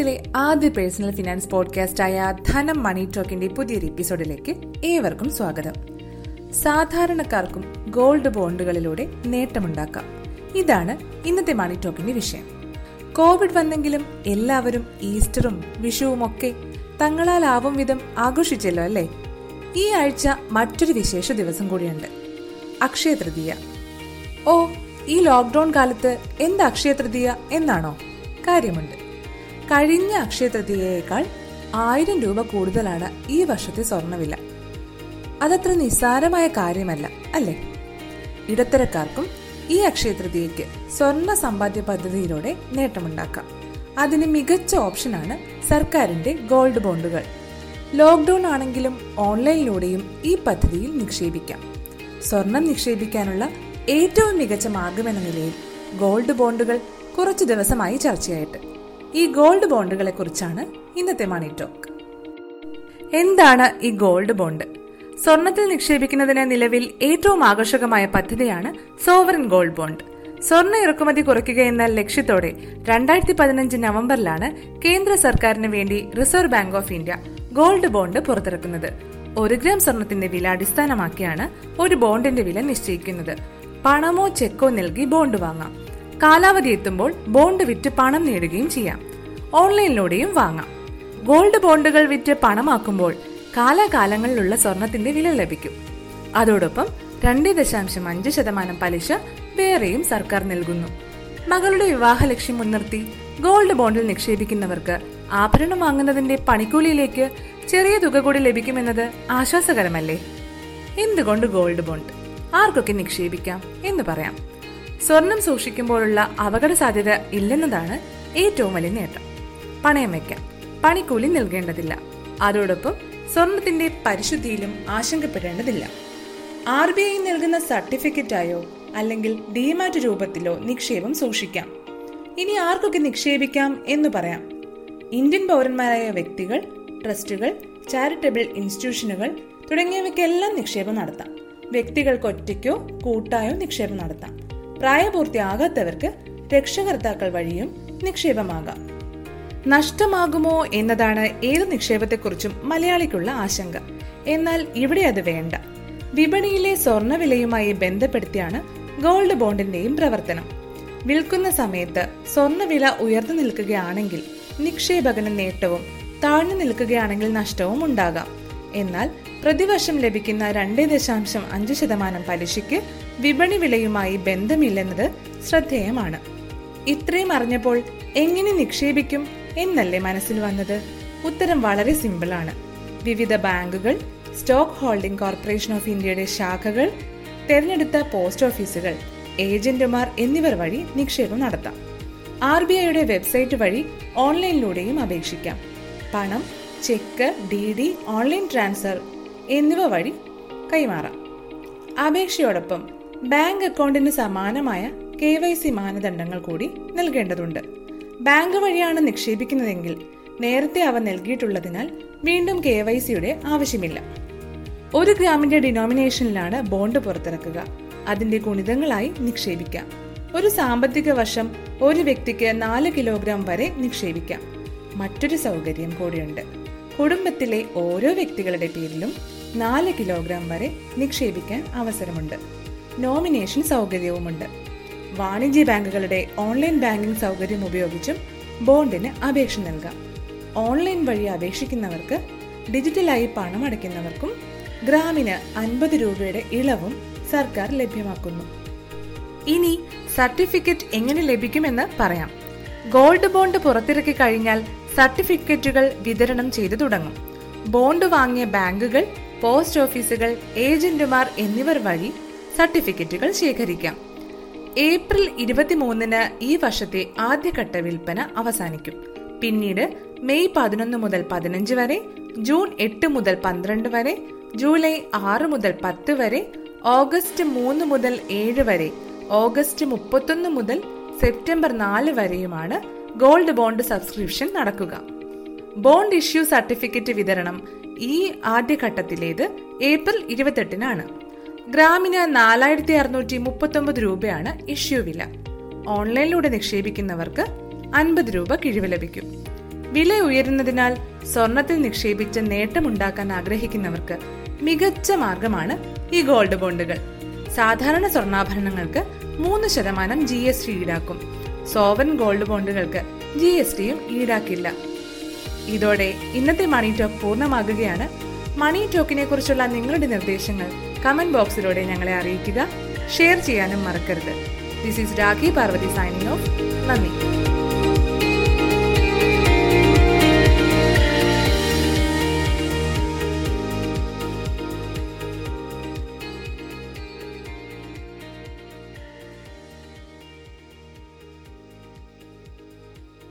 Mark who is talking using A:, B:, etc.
A: കേരളത്തിലെ ആദ്യ personal finance podcast ആയ ധനം മണി ടോക്കിന്റെ പുതിയൊരു എപ്പിസോഡിലേക്ക് ഏവർക്കും സ്വാഗതം. സാധാരണക്കാർക്കും ഗോൾഡ് ബോണ്ടുകളിലൂടെ നേട്ടമുണ്ടാക്കാം. ഇതാണ് ഇന്നത്തെ മണി ടോക്കിന്റെ വിഷയം. കോവിഡ് വന്നെങ്കിലും എല്ലാവരും ഈസ്റ്ററും വിഷുവും ഒക്കെ തങ്ങളാലാവും വിധം ആഘോഷിച്ചല്ലോ അല്ലേ? ഈ ആഴ്ച മറ്റൊരു വിശേഷ ദിവസം കൂടിയുണ്ട്. അക്ഷയ തൃതീയ. ഓ ഈ ലോക്ക്ഡൌൺ കാലത്ത് എന്ത് അക്ഷയ തൃതീയ എന്നാണോ? കാര്യമുണ്ട്. കഴിഞ്ഞ അക്ഷയ തൃതീയയേക്കാൾ ആയിരം രൂപ കൂടുതലാണ് ഈ വർഷത്തെ സ്വർണവില അതത്ര നിസ്സാരമായ കാര്യമല്ല അല്ലേ? ഇടത്തരക്കാർക്കും ഈ അക്ഷയ തൃതീയയ്ക്ക് സ്വർണ സമ്പാദ്യ പദ്ധതിയിലൂടെ നേട്ടമുണ്ടാക്കാം. അതിന് മികച്ച ഓപ്ഷനാണ് സർക്കാരിന്റെ ഗോൾഡ് ബോണ്ടുകൾ. ലോക്ക്ഡൌൺ ആണെങ്കിലും ഓൺലൈനിലൂടെയും ഈ പദ്ധതിയിൽ നിക്ഷേപിക്കാം. സ്വർണം നിക്ഷേപിക്കാനുള്ള ഏറ്റവും മികച്ച മാർഗമെന്ന നിലയിൽ ഗോൾഡ് ബോണ്ടുകൾ കുറച്ചു ദിവസമായി ചർച്ചയായിട്ട്. ഈ ഗോൾഡ് ബോണ്ടുകളെ കുറിച്ചാണ് ഇന്നത്തെ മണി ടോക്ക്. എന്താണ് ഈ ഗോൾഡ് ബോണ്ട്? സ്വർണത്തിൽ നിക്ഷേപിക്കുന്നതിന് നിലവിൽ ഏറ്റവും ആകർഷകമായ പദ്ധതിയാണ് സോവറിൻ ഗോൾഡ് ബോണ്ട്. സ്വർണ ഇറക്കുമതി കുറയ്ക്കുക എന്ന ലക്ഷ്യത്തോടെ രണ്ടായിരത്തി പതിനഞ്ച് നവംബറിലാണ് കേന്ദ്ര സർക്കാരിന് വേണ്ടി Reserve Bank of India gold bond പുറത്തിറക്കുന്നത്. ഒരു ഗ്രാം സ്വർണത്തിന്റെ വില അടിസ്ഥാനമാക്കിയാണ് ഒരു ബോണ്ടിന്റെ വില നിശ്ചയിക്കുന്നത്. പണമോ ചെക്കോ നൽകി ബോണ്ട് വാങ്ങാം. കാലാവധി എത്തുമ്പോൾ ബോണ്ട് വിറ്റ് പണം നേടുകയും ചെയ്യാം. ഓൺലൈനിലൂടെയും വാങ്ങാം. ഗോൾഡ് ബോണ്ടുകൾ വിറ്റ് പണമാക്കുമ്പോൾ കാലാകാലങ്ങളിലുള്ള സ്വർണത്തിന്റെ വില ലഭിക്കും. അതോടൊപ്പം രണ്ട് ദശാംശം അഞ്ച് ശതമാനം പലിശ വേറെയും സർക്കാർ നൽകുന്നു. മകളുടെ വിവാഹ ലക്ഷ്യം മുൻനിർത്തി ഗോൾഡ് ബോണ്ടിൽ നിക്ഷേപിക്കുന്നവർക്ക് ആഭരണം വാങ്ങുന്നതിന്റെ പണിക്കൂലിയിലേക്ക് ചെറിയ തുക കൂടി ലഭിക്കുമെന്നത് ആശ്വാസകരമല്ലേ? എന്തുകൊണ്ട് ഗോൾഡ് ബോണ്ട്? ആർക്കൊക്കെ നിക്ഷേപിക്കാം എന്ന് പറയാം. സ്വർണം സൂക്ഷിക്കുമ്പോഴുള്ള അപകട സാധ്യത ഇല്ലെന്നതാണ് ഏറ്റവും വലിയ നേട്ടം. പണയം വയ്ക്കാം പണിക്കൂലി നൽകേണ്ടതില്ല. അതോടൊപ്പം സ്വർണത്തിന്റെ പരിശുദ്ധിയിലും ആശങ്കപ്പെടേണ്ടതില്ല. ആർ ബി ഐ നൽകുന്ന സർട്ടിഫിക്കറ്റായോ അല്ലെങ്കിൽ ഡിമാറ്റ് രൂപത്തിലോ നിക്ഷേപം സൂക്ഷിക്കാം. ഇനി ആർക്കൊക്കെ നിക്ഷേപിക്കാം എന്ന് പറയാം. ഇന്ത്യൻ പൗരന്മാരായ വ്യക്തികൾ ട്രസ്റ്റുകൾ ചാരിറ്റബിൾ ഇൻസ്റ്റിറ്റ്യൂഷനുകൾ തുടങ്ങിയവയ്ക്കെല്ലാം നിക്ഷേപം നടത്താം. വ്യക്തികൾക്ക് ഒറ്റയ്ക്കോ കൂട്ടായോ നിക്ഷേപം നടത്താം. പ്രായപൂർത്തിയാകാത്തവർക്ക് രക്ഷകർത്താക്കൾ വഴിയും നിക്ഷേപമാകാം. നഷ്ടമാകുമോ എന്നതാണ് ഏത് നിക്ഷേപത്തെക്കുറിച്ചും മലയാളിക്കുള്ള ആശങ്ക. എന്നാൽ ഇവിടെ അത് വേണ്ട. വിപണിയിലെ സ്വർണവിലയുമായി ബന്ധപ്പെടുത്തിയാണ് ഗോൾഡ് ബോണ്ടിന്റെയും പ്രവർത്തനം. വിൽക്കുന്ന സമയത്ത് സ്വർണവില ഉയർന്നു നിൽക്കുകയാണെങ്കിൽ നിക്ഷേപകന് നേട്ടവും താഴ്ന്നു നിൽക്കുകയാണെങ്കിൽ നഷ്ടവും ഉണ്ടാകാം. എന്നാൽ പ്രതിവർഷം ലഭിക്കുന്ന രണ്ട് ദശാംശം അഞ്ച് ശതമാനം പലിശയ്ക്ക് വിപണി വിലയുമായി ബന്ധമില്ലെന്നത് ശ്രദ്ധേയമാണ്. ഇത്രയും അറിഞ്ഞപ്പോൾ എങ്ങനെ നിക്ഷേപിക്കും എന്നല്ലേ മനസ്സിൽ വന്നത്? ഉത്തരം വളരെ സിമ്പിളാണ്. വിവിധ ബാങ്കുകൾ സ്റ്റോക്ക് ഹോൾഡിംഗ് കോർപ്പറേഷൻ ഓഫ് ഇന്ത്യയുടെ ശാഖകൾ തെരഞ്ഞെടുത്ത പോസ്റ്റ് ഓഫീസുകൾ ഏജന്റുമാർ എന്നിവർ വഴി നിക്ഷേപം നടത്താം. ആർ ബി ഐയുടെ വെബ്സൈറ്റ് വഴി ഓൺലൈനിലൂടെയും അപേക്ഷിക്കാം. പണം cheque D D online transfer എന്നിവ വഴി കൈമാറാം. അപേക്ഷയോടൊപ്പം ബാങ്ക് അക്കൗണ്ടിന് സമാനമായ കെ വൈ സി മാനദണ്ഡങ്ങൾ കൂടി നൽകേണ്ടതുണ്ട്. ബാങ്ക് വഴിയാണ് നിക്ഷേപിക്കുന്നതെങ്കിൽ നേരത്തെ അവ നൽകിയിട്ടുള്ളതിനാൽ വീണ്ടും കെ വൈ സിയുടെ ആവശ്യമില്ല. ഒരു ഗ്രാമിന്റെ ഡിനോമിനേഷനിലാണ് ബോണ്ട് പുറത്തിറക്കുക. അതിന്റെ ഗുണിതങ്ങളായി നിക്ഷേപിക്കാം. ഒരു സാമ്പത്തിക വർഷം ഒരു വ്യക്തിക്ക് നാല് കിലോഗ്രാം വരെ നിക്ഷേപിക്കാം. മറ്റൊരു സൗകര്യം കൂടിയുണ്ട്. കുടുംബത്തിലെ ഓരോ വ്യക്തികളുടെ പേരിലും നാല് കിലോഗ്രാം വരെ നിക്ഷേപിക്കാൻ അവസരമുണ്ട്. നോമിനേഷൻ സൗകര്യവുമുണ്ട്. വാണിജ്യ ബാങ്കുകളുടെ ഓൺലൈൻ ബാങ്കിംഗ് സൗകര്യം ഉപയോഗിച്ചും ബോണ്ടിന് അപേക്ഷ നൽകാം. ഓൺലൈൻ വഴി അപേക്ഷിക്കുന്നവർക്ക് ഡിജിറ്റലായി പണം അടയ്ക്കുന്നവർക്കും ഗ്രാമിന് അൻപത് രൂപയുടെ ഇളവും സർക്കാർ ലഭ്യമാക്കുന്നു. ഇനി സർട്ടിഫിക്കറ്റ് എങ്ങനെ ലഭിക്കുമെന്ന് പറയാം. ഗോൾഡ് ബോണ്ട് പുറത്തിറക്കി കഴിഞ്ഞാൽ സർട്ടിഫിക്കറ്റുകൾ വിതരണം ചെയ്തു തുടങ്ങും. ബോണ്ട് വാങ്ങിയ ബാങ്കുകൾ പോസ്റ്റ് ഓഫീസുകൾ ഏജന്റുമാർ എന്നിവർ വഴി സർട്ടിഫിക്കറ്റുകൾ ശേഖരിക്കാം. ഏപ്രിൽ ഇരുപത്തിമൂന്നിന് ഈ വർഷത്തെ ആദ്യഘട്ട വിൽപ്പന അവസാനിക്കും. പിന്നീട് മെയ് പതിനൊന്ന് മുതൽ പതിനഞ്ച് വരെ ജൂൺ എട്ട് മുതൽ പന്ത്രണ്ട് വരെ ജൂലൈ ആറ് മുതൽ പത്ത് വരെ ഓഗസ്റ്റ് മൂന്ന് മുതൽ ഏഴ് വരെ ഓഗസ്റ്റ് മുപ്പത്തൊന്ന് മുതൽ സെപ്റ്റംബർ നാല് വരെയുമാണ് ഗോൾഡ് ബോണ്ട് സബ്സ്ക്രിപ്ഷൻ നടക്കുക. ബോണ്ട് ഇഷ്യൂ സർട്ടിഫിക്കറ്റ് വിതരണം ഈ ആദ്യഘട്ടത്തിലേത് ഏപ്രിൽ ഇരുപത്തെട്ടിനാണ്. ഗ്രാമിന് നാലായിരത്തി അറുന്നൂറ്റി മുപ്പത്തൊമ്പത് രൂപയാണ് ഇഷ്യൂ വില. ഓൺലൈനിലൂടെ നിക്ഷേപിക്കുന്നവർക്ക് അൻപത് രൂപ കിഴിവ് ലഭിക്കും. വില ഉയരുന്നതിനാൽ സ്വർണത്തിൽ നിക്ഷേപിച്ച് നേട്ടമുണ്ടാക്കാൻ ആഗ്രഹിക്കുന്നവർക്ക് മികച്ച മാർഗമാണ് ഈ ഗോൾഡ് ബോണ്ടുകൾ. സാധാരണ സ്വർണാഭരണങ്ങൾക്ക് മൂന്ന് ശതമാനം ജി എസ് ടി ഈടാക്കും. സോവൻ ഗോൾഡ് ബോണ്ടുകൾക്ക് ജി എസ് ടിയും ഈടാക്കില്ല. ഇതോടെ ഇന്നത്തെ മണി ടോക്ക് പൂർണമാകുകയാണ്. മണി ടോക്കിനെ കുറിച്ചുള്ള നിങ്ങളുടെ നിർദ്ദേശങ്ങൾ കമന്റ് ബോക്സിലൂടെ ഞങ്ങളെ അറിയിക്കുക. ഷെയർ ചെയ്യാനും മറക്കരുത്. This is Rakhi Parvathy signing off നന്ദി.